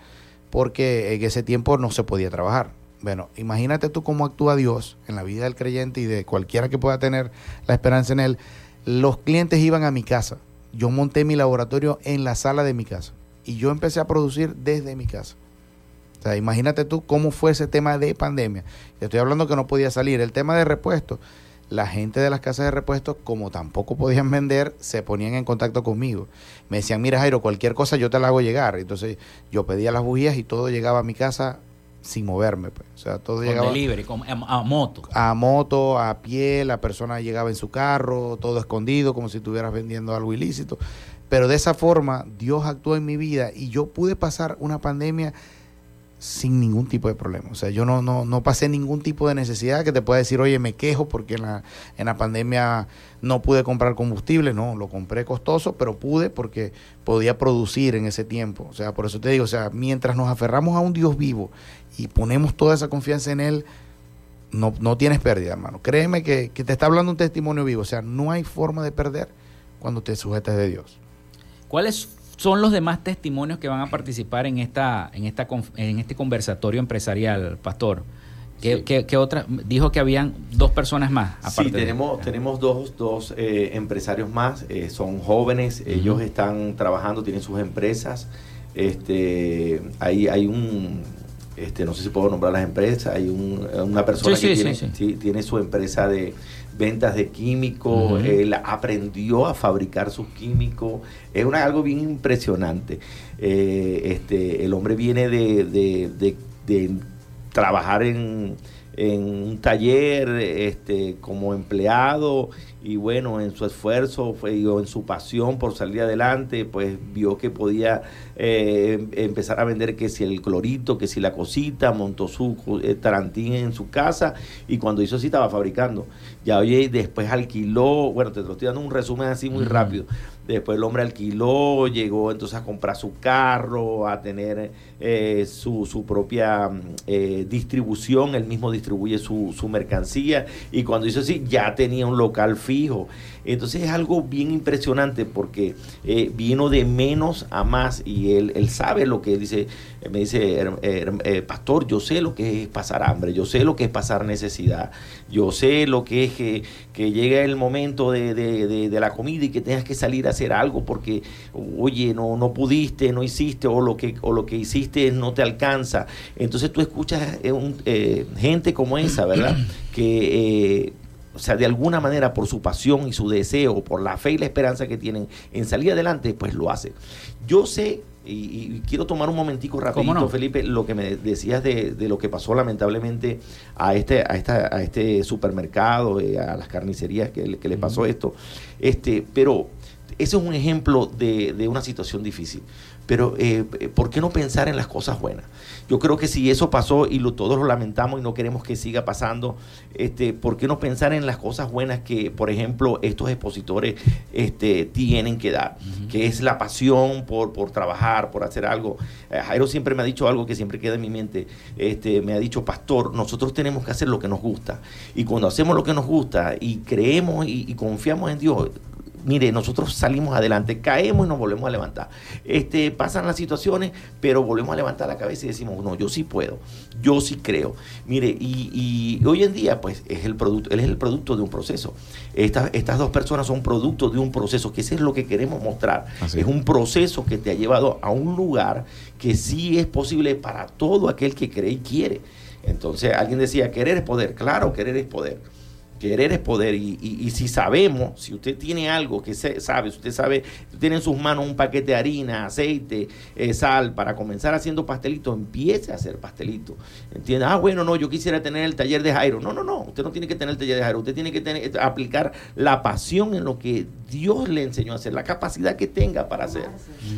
porque en ese tiempo no se podía trabajar. Bueno, imagínate tú cómo actúa Dios en la vida del creyente y de cualquiera que pueda tener la esperanza en Él. Los clientes iban a mi casa. Yo monté mi laboratorio en la sala de mi casa y yo empecé a producir desde mi casa. O sea, imagínate tú cómo fue ese tema de pandemia. Te estoy hablando que no podía salir. El tema de repuestos. La gente de las casas de repuestos, como tampoco podían vender, se ponían en contacto conmigo. Me decían, mira Jairo, cualquier cosa yo te la hago llegar. Entonces yo pedía las bujías y todo llegaba a mi casa sin moverme. Pues. O sea, todo Con llegaba delivery, con- a, a moto. a moto, a pie, la persona llegaba en su carro, todo escondido, como si estuvieras vendiendo algo ilícito. Pero de esa forma, Dios actuó en mi vida y yo pude pasar una pandemia sin ningún tipo de problema. O sea, yo no, no, no pasé ningún tipo de necesidad que te pueda decir, oye, me quejo porque en la, en la pandemia no pude comprar combustible. No, lo compré costoso, pero pude porque podía producir en ese tiempo. O sea, por eso te digo, o sea, mientras nos aferramos a un Dios vivo y ponemos toda esa confianza en Él, no, no tienes pérdida, hermano. Créeme que, que te está hablando un testimonio vivo. O sea, no hay forma de perder cuando te sujetas de Dios. ¿Cuáles son los demás testimonios que van a participar en esta, en esta, en este conversatorio empresarial, Pastor? ¿Qué, qué- qué otra? Dijo que habían dos personas más. Sí, aparte de- tenemos, tenemos dos, dos eh, empresarios más, eh, son jóvenes, ellos están trabajando, tienen sus empresas. Este, hay, hay un, este, no sé si puedo nombrar las empresas, hay un- una persona Sí, que sí, tiene, sí, sí. sí, tiene su empresa de ventas de químicos, él aprendió a fabricar sus químicos, es una, algo bien impresionante. Eh, este, el hombre viene de, de- de- de trabajar en, en un taller este, como empleado y bueno, en su esfuerzo fue, y en su pasión por salir adelante, pues vio que podía eh, empezar a vender que si el clorito, que si la cosita, montó su eh, tarantín en su casa y cuando hizo así estaba fabricando. Ya oye, después alquiló, bueno, te lo estoy dando un resumen así muy rápido. Después el hombre alquiló, llegó entonces a comprar su carro, a tener eh, su, su propia mm, eh, distribución, él mismo distribuye su, su mercancía y cuando hizo así ya tenía un local fijo. Entonces es algo bien impresionante porque eh, vino de menos a más y él, él sabe lo que él dice, me dice, "Her- her- eh, pastor, yo sé lo que es pasar hambre, yo sé lo que es pasar necesidad, yo sé lo que es que, que llega el momento de, de- de- de la comida y que tengas que salir a hacer algo porque, oye, no, no pudiste, no hiciste o lo, que, o lo que hiciste no te alcanza. Entonces tú escuchas eh, un- eh, gente como esa, ¿verdad? Que... eh, o sea, de alguna manera por su pasión y su deseo, por la fe y la esperanza que tienen en salir adelante, pues lo hace. Yo sé, y, y quiero tomar un momentico rapidito, no? Felipe, lo que me decías de, de lo que pasó lamentablemente a este, a esta, a este supermercado, eh, a las carnicerías que, le- que le pasó esto. Este, pero ese es un ejemplo de, de una situación difícil. Pero, eh, ¿por qué no pensar en las cosas buenas? Yo creo que si eso pasó y lo, todos lo lamentamos y no queremos que siga pasando, este, ¿por qué no pensar en las cosas buenas que, por ejemplo, estos expositores este, tienen que dar? Que es la pasión por, por trabajar, por hacer algo. Eh, Jairo siempre me ha dicho algo que siempre queda en mi mente. Este, me ha dicho, pastor, nosotros tenemos que hacer lo que nos gusta. Y cuando hacemos lo que nos gusta y creemos y, y confiamos en Dios, mire, nosotros salimos adelante, caemos y nos volvemos a levantar. Este, pasan las situaciones, pero volvemos a levantar la cabeza y decimos, no, yo sí puedo, yo sí creo. Mire, y, y hoy en día, pues, es el producto, él es el producto de un proceso. Estas, estas dos personas son producto de un proceso, que ese es lo que queremos mostrar. Así es es. un proceso que te ha llevado a un lugar que sí es posible para todo aquel que cree y quiere. Entonces, alguien decía, querer es poder. Claro, querer es poder. Querer es poder y, y- y si sabemos, si usted tiene algo que se, sabe, si usted sabe, tiene en sus manos un paquete de harina, aceite, eh, sal, para comenzar haciendo pastelito, empiece a hacer pastelito. ¿Entiende? Ah, bueno, no, yo quisiera tener el taller de Jairo. No, no, no, usted no tiene que tener el taller de Jairo, usted tiene que tener, aplicar la pasión en lo que Dios le enseñó a hacer, la capacidad que tenga para hacer.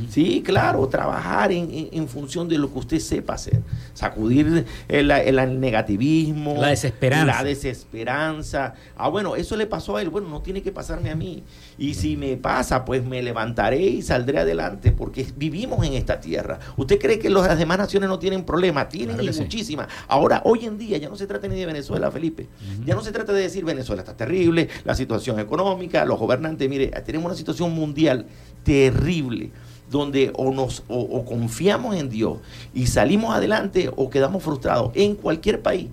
Sí, claro, trabajar en, en- en función de lo que usted sepa hacer. Sacudir el, el negativismo, La desesperanza. la desesperanza. Ah, bueno, eso le pasó a él. Bueno, no tiene que pasarme a mí. Y si me pasa, pues me levantaré y saldré adelante, porque vivimos en esta tierra. ¿Usted cree que las demás naciones no tienen problemas? Tienen Claro y que sí. muchísimas. Ahora, hoy en día, ya no se trata ni de Venezuela, Felipe. Ya no se trata de decir Venezuela está terrible, la situación económica, los gobernantes. Mire, tenemos una situación mundial terrible donde o nos o, o confiamos en Dios y salimos adelante o quedamos frustrados en cualquier país.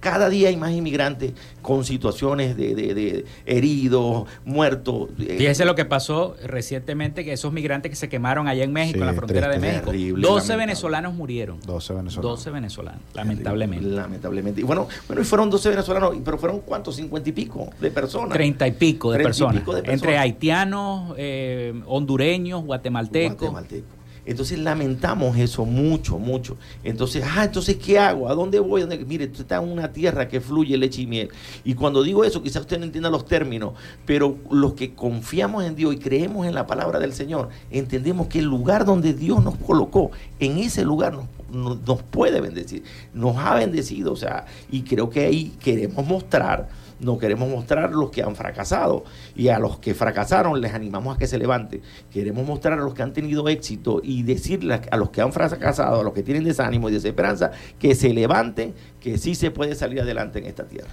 Cada día hay más inmigrantes con situaciones de, de- de heridos, muertos. eh, Fíjese lo que pasó recientemente, que esos migrantes que se quemaron allá en México, Sí, en la frontera de. México. Terrible, 12 lamentable. venezolanos murieron. 12 venezolanos. 12 venezolanos, lamentablemente. Lamentablemente. Y bueno, bueno, y fueron 12 venezolanos, pero fueron cuántos, 50 y pico de personas. Treinta y pico de 30 y personas. pico de Entre personas. haitianos, eh, hondureños, guatemaltecos. Guatemalteco. Entonces lamentamos eso mucho, mucho. Entonces, ah, entonces, ¿qué hago? ¿A dónde voy? Mire, usted está en una tierra que fluye leche y miel. Y cuando digo eso, quizás usted no entienda los términos, pero los que confiamos en Dios y creemos en la palabra del Señor, entendemos que el lugar donde Dios nos colocó, en ese lugar nos- nos puede bendecir, nos ha bendecido, o sea, y creo que ahí queremos mostrar no queremos mostrar los que han fracasado y a los que fracasaron les animamos a que se levanten. Queremos mostrar a los que han tenido éxito y decirles a los que han fracasado, a los que tienen desánimo y desesperanza, que se levanten, que sí se puede salir adelante en esta tierra.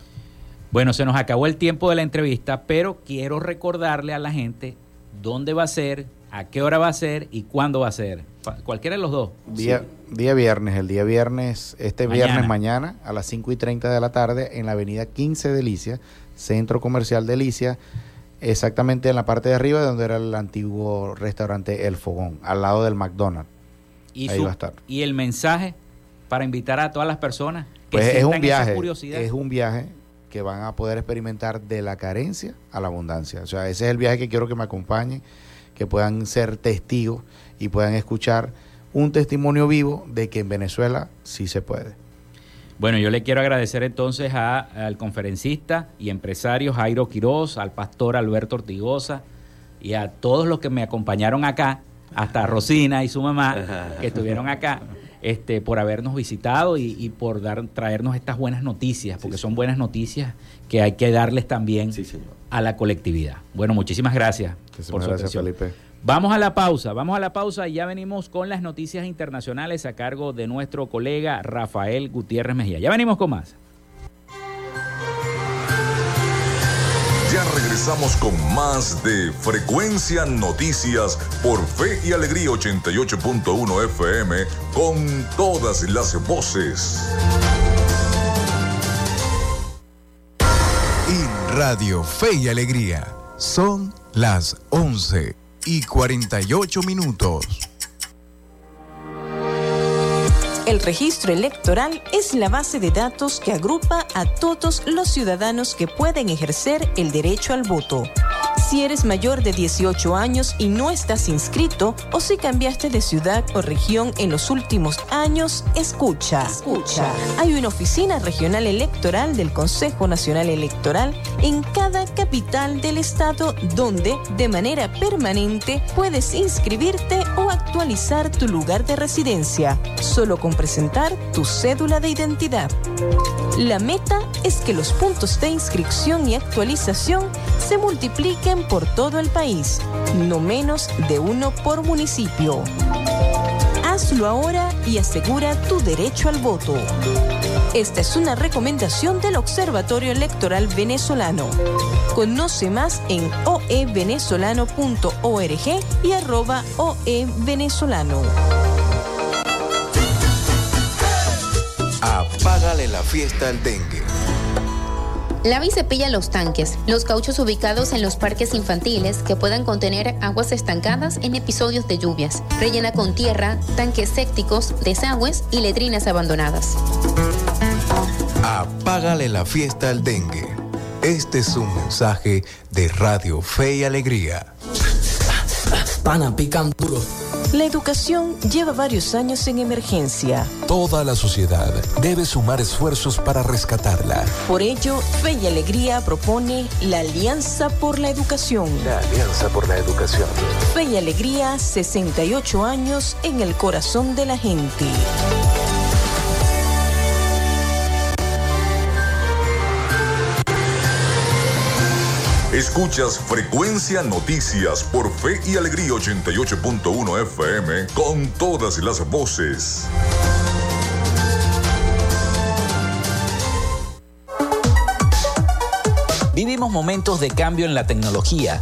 Bueno, se nos acabó el tiempo de la entrevista, pero quiero recordarle a la gente dónde va a ser, a qué hora va a ser y cuándo va a ser. Cualquiera de los dos. Día, día viernes, el día viernes, este Mañana. viernes mañana a las 5 y 30 de la tarde en la avenida 15 de Licia, Centro Comercial de Licia, exactamente en la parte de arriba donde era el antiguo restaurante El Fogón, al lado del McDonald's. Y, Ahí su- va a estar. y el mensaje para invitar a todas las personas que Pues es un esa viaje, curiosidad. es un viaje que van a poder experimentar de la carencia a la abundancia. O sea, ese es el viaje que quiero que me acompañen, que puedan ser testigos y puedan escuchar un testimonio vivo de que en Venezuela sí se puede. Bueno, yo le quiero agradecer entonces a- al conferencista y empresario Jairo Quiroz, al pastor Alberto Ortigosa y a todos los que me acompañaron acá, hasta a Rosina y su mamá, que estuvieron acá, este, por habernos visitado y, y por dar, traernos estas buenas noticias, porque son buenas noticias que hay que darles también a la colectividad. Bueno, muchísimas gracias por su gracias, atención. Felipe. Vamos a la pausa, vamos a la pausa y ya venimos con las noticias internacionales a cargo de nuestro colega Rafael Gutiérrez Mejía. Ya venimos con más. Ya regresamos con más de Frecuencia Noticias por Fe y Alegría 88.1 FM con todas las voces. En Radio Fe y Alegría son las 11 y 48 minutos. El registro electoral es la base de datos que agrupa a todos los ciudadanos que pueden ejercer el derecho al voto. Si eres mayor de 18 años y no estás inscrito o si cambiaste de ciudad o región en los últimos años, escucha. Escucha. Hay una oficina regional electoral del Consejo Nacional Electoral en cada capital del estado donde, de manera permanente, puedes inscribirte o actualizar tu lugar de residencia, solo con presentar tu cédula de identidad. La meta es que los puntos de inscripción y actualización se multipliquen por todo el país, no menos de uno por municipio. Hazlo ahora y asegura tu derecho al voto. Esta es una recomendación del Observatorio Electoral Venezolano. Conoce más en oevenezolano.org y arroba oevenezolano. Apágale la fiesta al dengue. Lava y cepilla los tanques, los cauchos ubicados en los parques infantiles que puedan contener aguas estancadas en episodios de lluvias. Rellena con tierra, tanques sépticos, desagües y letrinas abandonadas. Apágale la fiesta al dengue. Este es un mensaje de Radio Fe y Alegría. Pana, pican duro. La educación lleva varios años en emergencia. Toda la sociedad debe sumar esfuerzos para rescatarla. Por ello, Fe y Alegría propone la Alianza por la Educación. La Alianza por la Educación. Fe y Alegría, 68 años en el corazón de la gente. Escuchas Frecuencia Noticias por Fe y Alegría 88.1 FM con todas las voces. Vivimos momentos de cambio en la tecnología,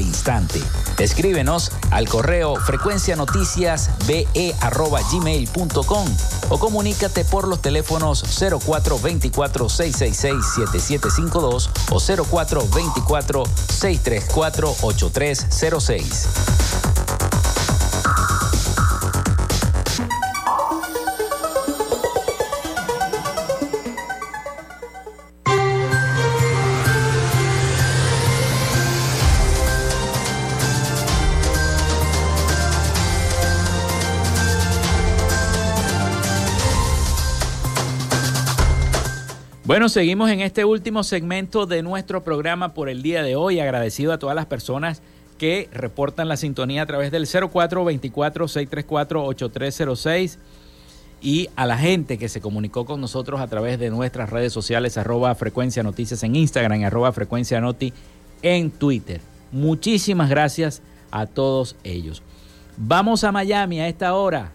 instante. Escríbenos al correo frecuencianoticiasbe.gmail.com o comunícate por los teléfonos 0424-666-7752 o 0424-634-8306. Bueno, seguimos en este último segmento de nuestro programa por el día de hoy. Agradecido a todas las personas que reportan la sintonía a través del 0424-634-8306 y a la gente que se comunicó con nosotros a través de nuestras redes sociales, arroba frecuencia noticias en Instagram, arroba frecuencia noti en Twitter. Muchísimas gracias a todos ellos. Vamos a Miami a esta hora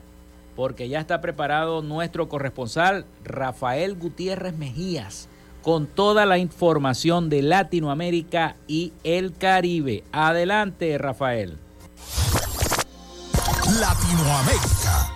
porque ya está preparado nuestro corresponsal Rafael Gutiérrez Mejías con toda la información de Latinoamérica y el Caribe. Adelante, Rafael. Latinoamérica.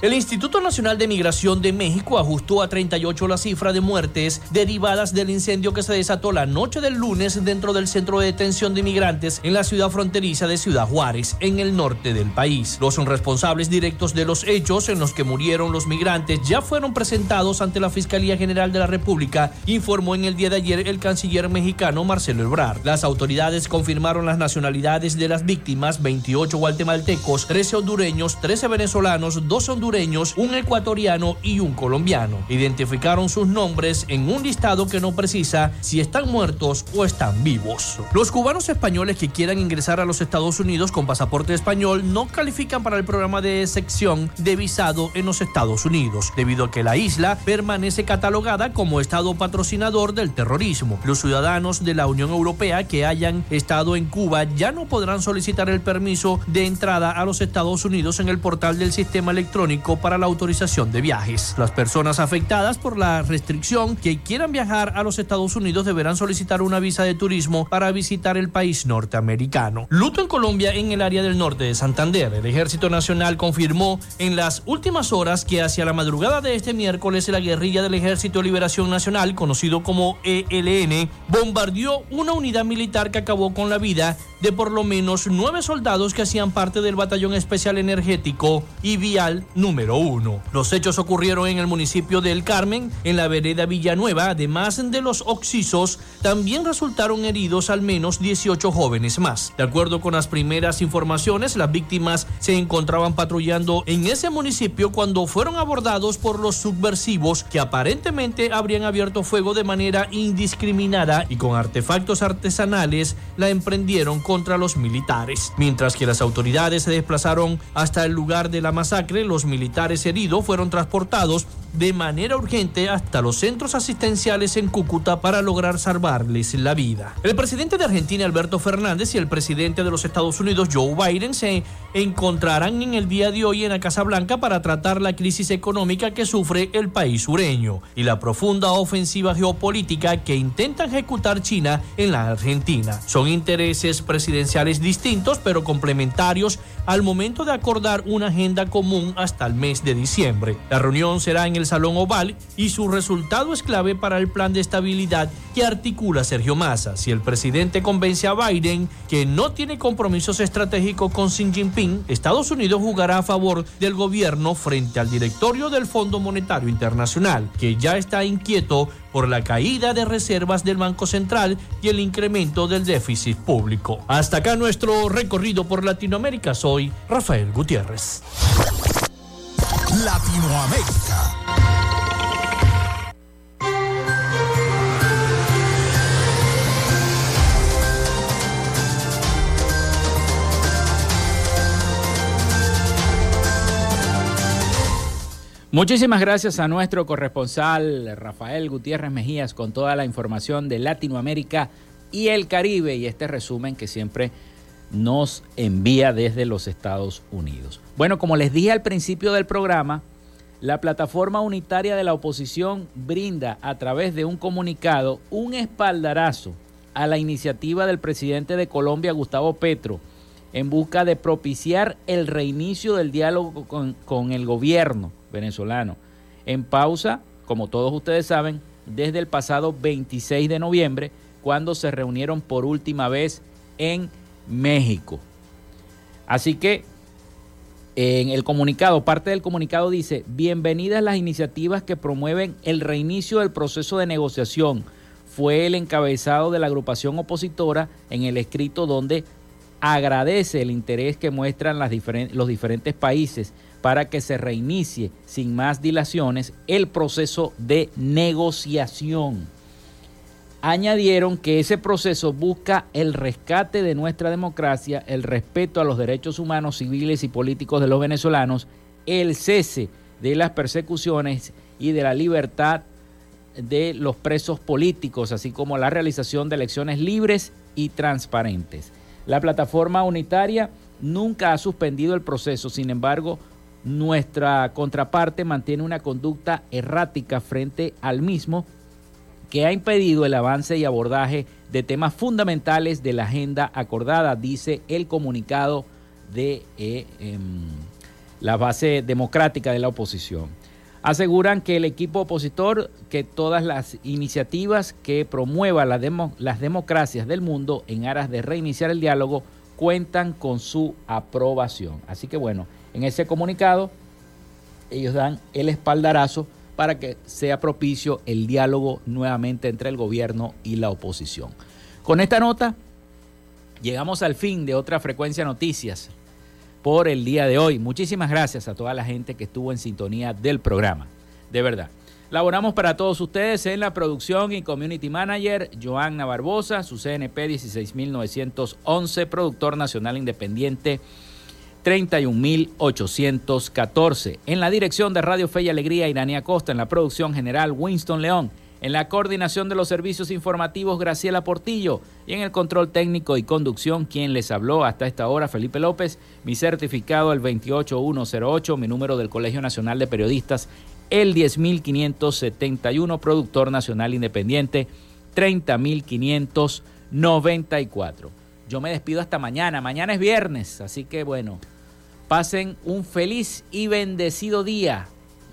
El Instituto Nacional de Migración de México ajustó a 38 la cifra de muertes derivadas del incendio que se desató la noche del lunes dentro del centro de detención de migrantes en la ciudad fronteriza de Ciudad Juárez, en el norte del país. Los responsables directos de los hechos en los que murieron los migrantes ya fueron presentados ante la Fiscalía General de la República, informó en el día de ayer el canciller mexicano Marcelo Ebrard. Las autoridades confirmaron las nacionalidades de las víctimas, 28 guatemaltecos, 13 hondureños, 13 venezolanos, 2 hondureños, un ecuatoriano y un colombiano. Identificaron sus nombres en un listado que no precisa si están muertos o están vivos. Los cubanos españoles que quieran ingresar a los Estados Unidos con pasaporte español no califican para el programa de sección de visado en los Estados Unidos, debido a que la isla permanece catalogada como estado patrocinador del terrorismo. Los ciudadanos de la Unión Europea que hayan estado en Cuba ya no podrán solicitar el permiso de entrada a los Estados Unidos en el portal del sistema electrónico para la autorización de viajes. Las personas afectadas por la restricción que quieran viajar a los Estados Unidos deberán solicitar una visa de turismo para visitar el país norteamericano. Luto en Colombia en el área del norte de Santander. El Ejército Nacional confirmó en las últimas horas que hacia la madrugada de este miércoles la guerrilla del Ejército Liberación Nacional, conocido como ELN, bombardeó una unidad militar que acabó con la vida de por lo menos nueve soldados que hacían parte del Batallón Especial Energético y Vial número uno. Los hechos ocurrieron en el municipio de El Carmen, en la vereda Villanueva. Además de los oxisos, también resultaron heridos al menos 18 jóvenes más. De acuerdo con las primeras informaciones, las víctimas se encontraban patrullando en ese municipio cuando fueron abordados por los subversivos que aparentemente habrían abierto fuego de manera indiscriminada y con artefactos artesanales la emprendieron contra los militares. Mientras que las autoridades se desplazaron hasta el lugar de la masacre, los militares heridos fueron transportados de manera urgente hasta los centros asistenciales en Cúcuta para lograr salvarles la vida. El presidente de Argentina, Alberto Fernández, y el presidente de los Estados Unidos, Joe Biden, se encontrarán en el día de hoy en la Casa Blanca para tratar la crisis económica que sufre el país sureño y la profunda ofensiva geopolítica que intenta ejecutar China en la Argentina. Son intereses presidenciales distintos pero complementarios al momento de acordar una agenda común hasta el mes de diciembre. La reunión será en el Salón Oval y su resultado es clave para el plan de estabilidad que articula Sergio Massa. Si el presidente convence a Biden que no tiene compromisos estratégicos con Xi Jinping, Estados Unidos jugará a favor del gobierno frente al directorio del Fondo Monetario Internacional, que ya está inquieto por la caída de reservas del Banco Central y el incremento del déficit público. Hasta acá nuestro recorrido por Latinoamérica. Soy Rafael Gutiérrez. Latinoamérica. Muchísimas gracias a nuestro corresponsal Rafael Gutiérrez Mejías con toda la información de Latinoamérica y el Caribe y este resumen que siempre nos envía desde los Estados Unidos. Bueno, como les dije al principio del programa, la plataforma unitaria de la oposición brinda a través de un comunicado un espaldarazo a la iniciativa del presidente de Colombia, Gustavo Petro, en busca de propiciar el reinicio del diálogo con, con el gobierno venezolano. En pausa, como todos ustedes saben, desde el pasado 26 de noviembre, cuando se reunieron por última vez en México. Así que en el comunicado, parte del comunicado dice, bienvenidas las iniciativas que promueven el reinicio del proceso de negociación. Fue el encabezado de la agrupación opositora en el escrito donde agradece el interés que muestran los diferentes países para que se reinicie sin más dilaciones el proceso de negociación. Añadieron que ese proceso busca el rescate de nuestra democracia, el respeto a los derechos humanos, civiles y políticos de los venezolanos, el cese de las persecuciones y de la libertad de los presos políticos, así como la realización de elecciones libres y transparentes. La plataforma unitaria nunca ha suspendido el proceso, sin embargo, nuestra contraparte mantiene una conducta errática frente al mismo que ha impedido el avance y abordaje de temas fundamentales de la agenda acordada, dice el comunicado de eh, em, la base democrática de la oposición. Aseguran que el equipo opositor, que todas las iniciativas que promuevan las democracias del mundo en aras de reiniciar el diálogo cuentan con su aprobación. Así que bueno, en ese comunicado, ellos dan el espaldarazo para que sea propicio el diálogo nuevamente entre el gobierno y la oposición. Con esta nota, llegamos al fin de otra frecuencia noticias por el día de hoy. Muchísimas gracias a toda la gente que estuvo en sintonía del programa. De verdad. Laboramos para todos ustedes en la producción y community manager Joanna Barbosa, su CNP 16911, productor nacional independiente 31814. En la dirección de Radio Fe y Alegría, Irania Costa. En la producción general, Winston León. En la coordinación de los servicios informativos, Graciela Portillo. Y en el control técnico y conducción, quien les habló hasta esta hora, Felipe López. Mi certificado, el 28108. Mi número del Colegio Nacional de Periodistas, el 10571. Productor Nacional Independiente, 30594. Yo me despido hasta mañana. Mañana es viernes, así que bueno, pasen un feliz y bendecido día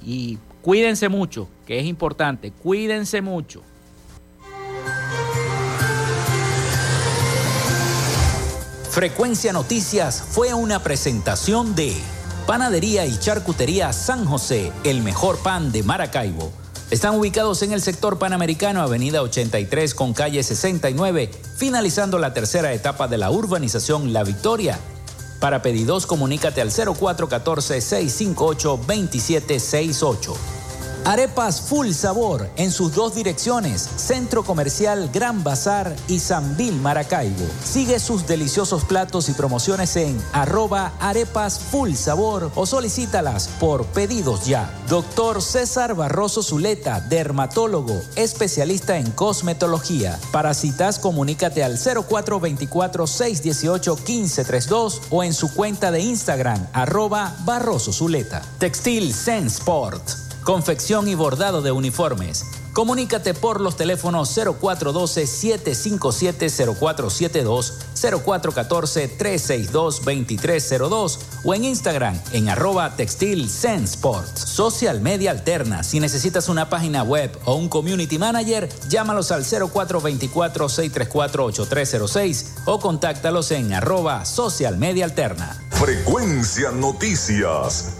y cuídense mucho, que es importante. Cuídense mucho. Frecuencia Noticias fue una presentación de Panadería y Charcutería San José, el mejor pan de Maracaibo están ubicados en el sector panamericano, avenida 83 con calle 69, finalizando la tercera etapa de la urbanización La Victoria. Para pedidos, comunícate al 0414-658-2768. Arepas Full Sabor en sus dos direcciones, Centro Comercial Gran Bazar y Sanvil Maracaibo. Sigue sus deliciosos platos y promociones en arroba arepas full sabor o solicítalas por pedidos ya. Doctor César Barroso Zuleta, dermatólogo, especialista en cosmetología. Para citas, comunícate al 0424-618-1532 o en su cuenta de Instagram, arroba Barroso Zuleta. Textil Sensport confección y bordado de uniformes. Comunícate por los teléfonos 0412-757-0472, 0414-362-2302 o en Instagram en arroba textil. Social Media Alterna. Si necesitas una página web o un community manager, llámalos al 0424-634-8306 o contáctalos en arroba Social Media Alterna. Frecuencia Noticias.